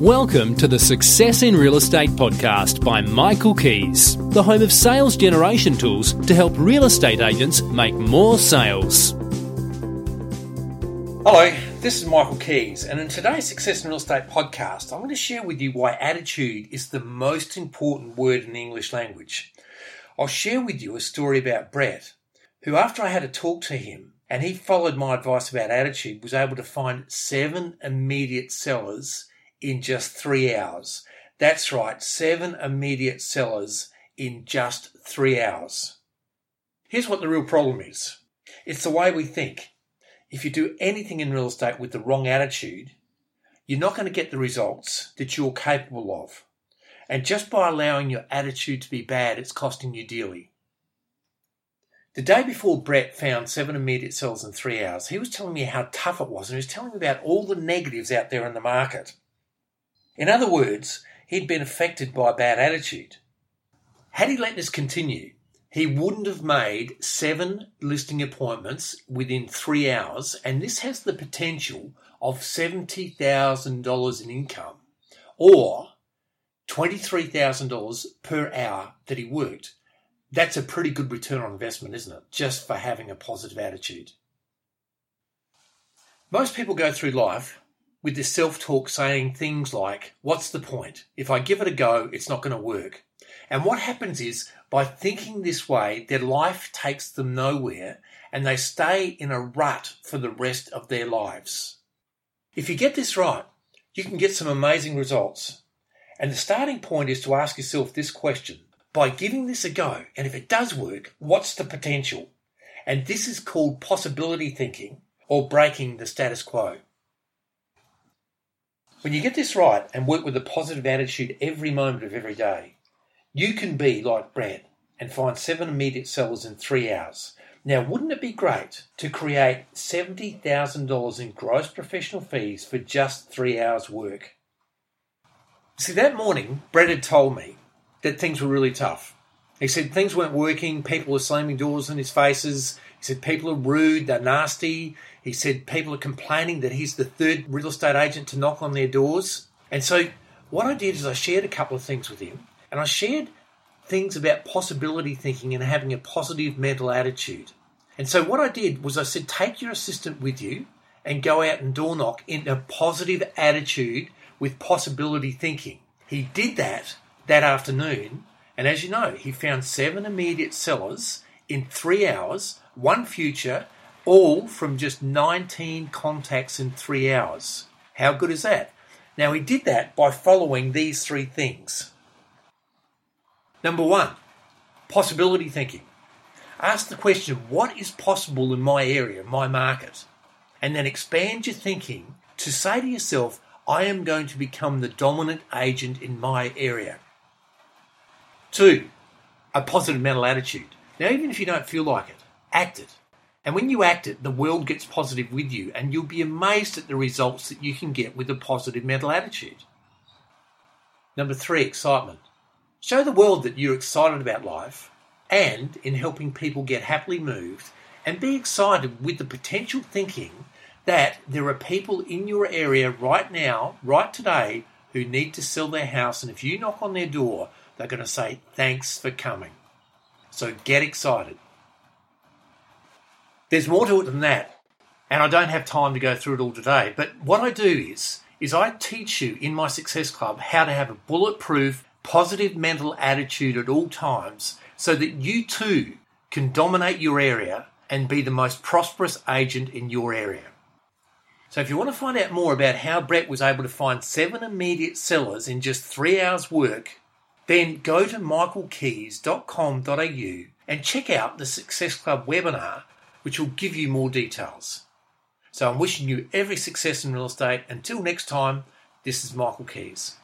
Welcome to the Success in Real Estate podcast by Michael Kies, the home of sales generation tools to help real estate agents make more sales. Hello, this is Michael Kies, and in today's Success in Real Estate podcast, I'm going to share with you why attitude is the most important word in the English language. I'll share with you a story about Brett, who, after I had a talk to him and he followed my advice about attitude, was able to find seven immediate sellers in just three hours. That's right, seven immediate sellers in just three hours. Here's what the real problem is it's the way we think. If you do anything in real estate with the wrong attitude, you're not going to get the results that you're capable of. And just by allowing your attitude to be bad, it's costing you dearly. The day before Brett found seven immediate sellers in three hours, he was telling me how tough it was, and he was telling me about all the negatives out there in the market. In other words, he'd been affected by a bad attitude. Had he let this continue, he wouldn't have made seven listing appointments within three hours, and this has the potential of $70,000 in income or $23,000 per hour that he worked. That's a pretty good return on investment, isn't it? Just for having a positive attitude. Most people go through life with this self talk saying things like, What's the point? If I give it a go, it's not going to work. And what happens is, by thinking this way, their life takes them nowhere and they stay in a rut for the rest of their lives. If you get this right, you can get some amazing results. And the starting point is to ask yourself this question by giving this a go, and if it does work, what's the potential? And this is called possibility thinking or breaking the status quo. When you get this right and work with a positive attitude every moment of every day, you can be like Brett and find seven immediate sellers in three hours. Now, wouldn't it be great to create $70,000 in gross professional fees for just three hours' work? See, that morning, Brett had told me that things were really tough. He said things weren't working, people were slamming doors in his faces, he said people are rude, they're nasty. He said people are complaining that he's the third real estate agent to knock on their doors. And so what I did is I shared a couple of things with him and I shared things about possibility thinking and having a positive mental attitude. And so what I did was I said, take your assistant with you and go out and door knock in a positive attitude with possibility thinking. He did that that afternoon. And as you know, he found seven immediate sellers in three hours, one future, all from just 19 contacts in three hours. How good is that? Now, he did that by following these three things. Number one, possibility thinking. Ask the question, what is possible in my area, my market? And then expand your thinking to say to yourself, I am going to become the dominant agent in my area. Two, a positive mental attitude. Now, even if you don't feel like it, act it. And when you act it, the world gets positive with you, and you'll be amazed at the results that you can get with a positive mental attitude. Number three, excitement. Show the world that you're excited about life and in helping people get happily moved, and be excited with the potential thinking that there are people in your area right now, right today, who need to sell their house, and if you knock on their door, they're going to say, Thanks for coming. So get excited. There's more to it than that, and I don't have time to go through it all today. But what I do is, is I teach you in my Success Club how to have a bulletproof, positive mental attitude at all times so that you too can dominate your area and be the most prosperous agent in your area. So if you want to find out more about how Brett was able to find seven immediate sellers in just three hours work, then go to michaelkies.com.au and check out the Success Club webinar which will give you more details. So I'm wishing you every success in real estate. Until next time, this is Michael Kies.